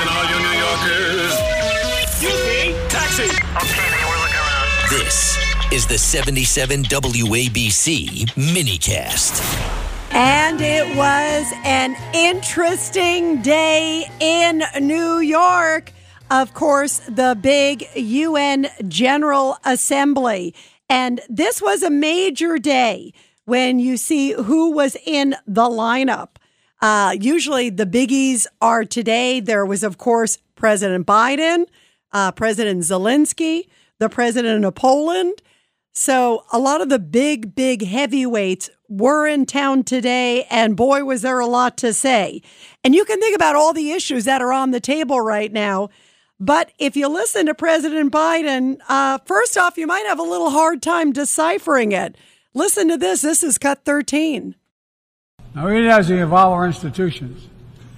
Listen, all you New Yorkers. Excuse me. Taxi. Okay, man, we're looking around. This is the 77 WABC minicast. And it was an interesting day in New York. Of course, the big UN General Assembly. And this was a major day when you see who was in the lineup. Uh, usually the biggies are today. There was, of course, President Biden, uh, President Zelensky, the president of Poland. So a lot of the big, big heavyweights were in town today, and boy, was there a lot to say. And you can think about all the issues that are on the table right now. But if you listen to President Biden, uh, first off, you might have a little hard time deciphering it. Listen to this. This is cut 13. Now, even as we evolve our institutions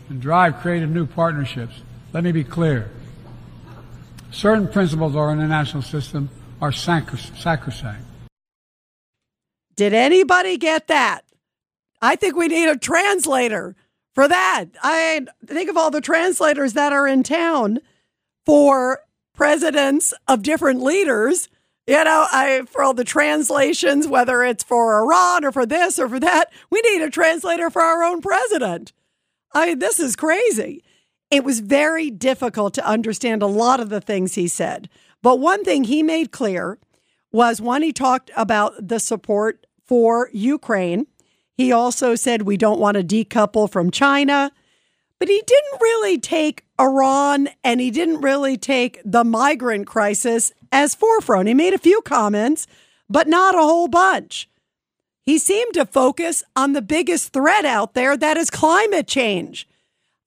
and drive creative new partnerships, let me be clear. Certain principles of our international system are sacrosanct. Did anybody get that? I think we need a translator for that. I think of all the translators that are in town for presidents of different leaders. You know, I for all the translations, whether it's for Iran or for this or for that, we need a translator for our own president. I this is crazy. It was very difficult to understand a lot of the things he said. But one thing he made clear was one, he talked about the support for Ukraine. He also said we don't want to decouple from China. But he didn't really take Iran and he didn't really take the migrant crisis as forefront. He made a few comments, but not a whole bunch. He seemed to focus on the biggest threat out there that is climate change.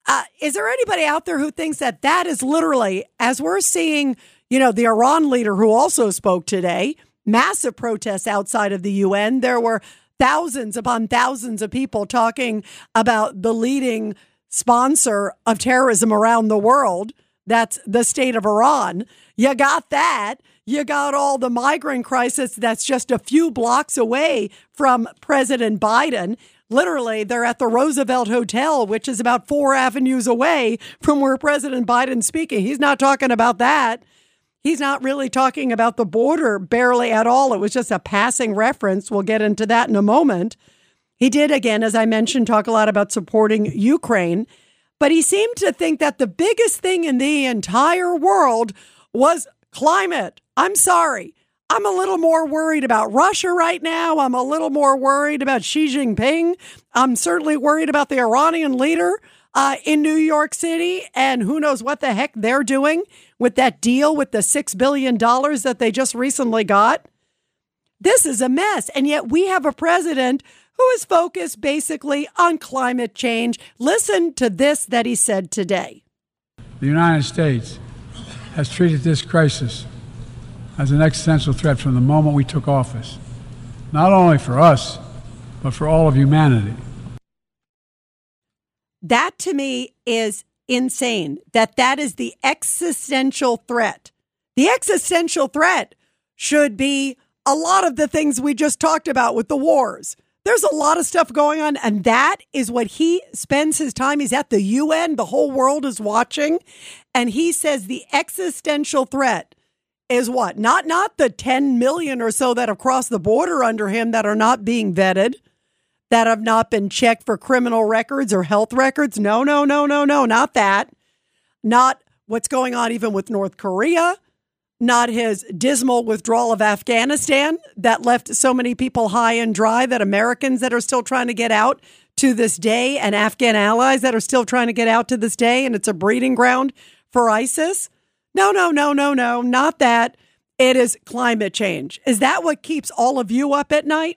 Uh, is there anybody out there who thinks that that is literally, as we're seeing, you know, the Iran leader who also spoke today, massive protests outside of the UN? There were thousands upon thousands of people talking about the leading sponsor of terrorism around the world. That's the state of Iran. You got that. You got all the migrant crisis that's just a few blocks away from President Biden. Literally, they're at the Roosevelt Hotel, which is about four avenues away from where President Biden's speaking. He's not talking about that. He's not really talking about the border barely at all. It was just a passing reference. We'll get into that in a moment. He did, again, as I mentioned, talk a lot about supporting Ukraine, but he seemed to think that the biggest thing in the entire world was climate. I'm sorry. I'm a little more worried about Russia right now. I'm a little more worried about Xi Jinping. I'm certainly worried about the Iranian leader uh, in New York City, and who knows what the heck they're doing with that deal with the $6 billion that they just recently got. This is a mess. And yet we have a president who is focused basically on climate change. Listen to this that he said today. The United States has treated this crisis as an existential threat from the moment we took office, not only for us, but for all of humanity. That to me is insane that that is the existential threat. The existential threat should be a lot of the things we just talked about with the wars there's a lot of stuff going on, and that is what he spends his time. He's at the UN, the whole world is watching, and he says the existential threat is what? Not not the 10 million or so that have crossed the border under him that are not being vetted, that have not been checked for criminal records or health records. No, no, no, no, no, not that. Not what's going on even with North Korea not his dismal withdrawal of Afghanistan that left so many people high and dry that Americans that are still trying to get out to this day and Afghan allies that are still trying to get out to this day and it's a breeding ground for ISIS. No, no, no, no, no, not that. It is climate change. Is that what keeps all of you up at night?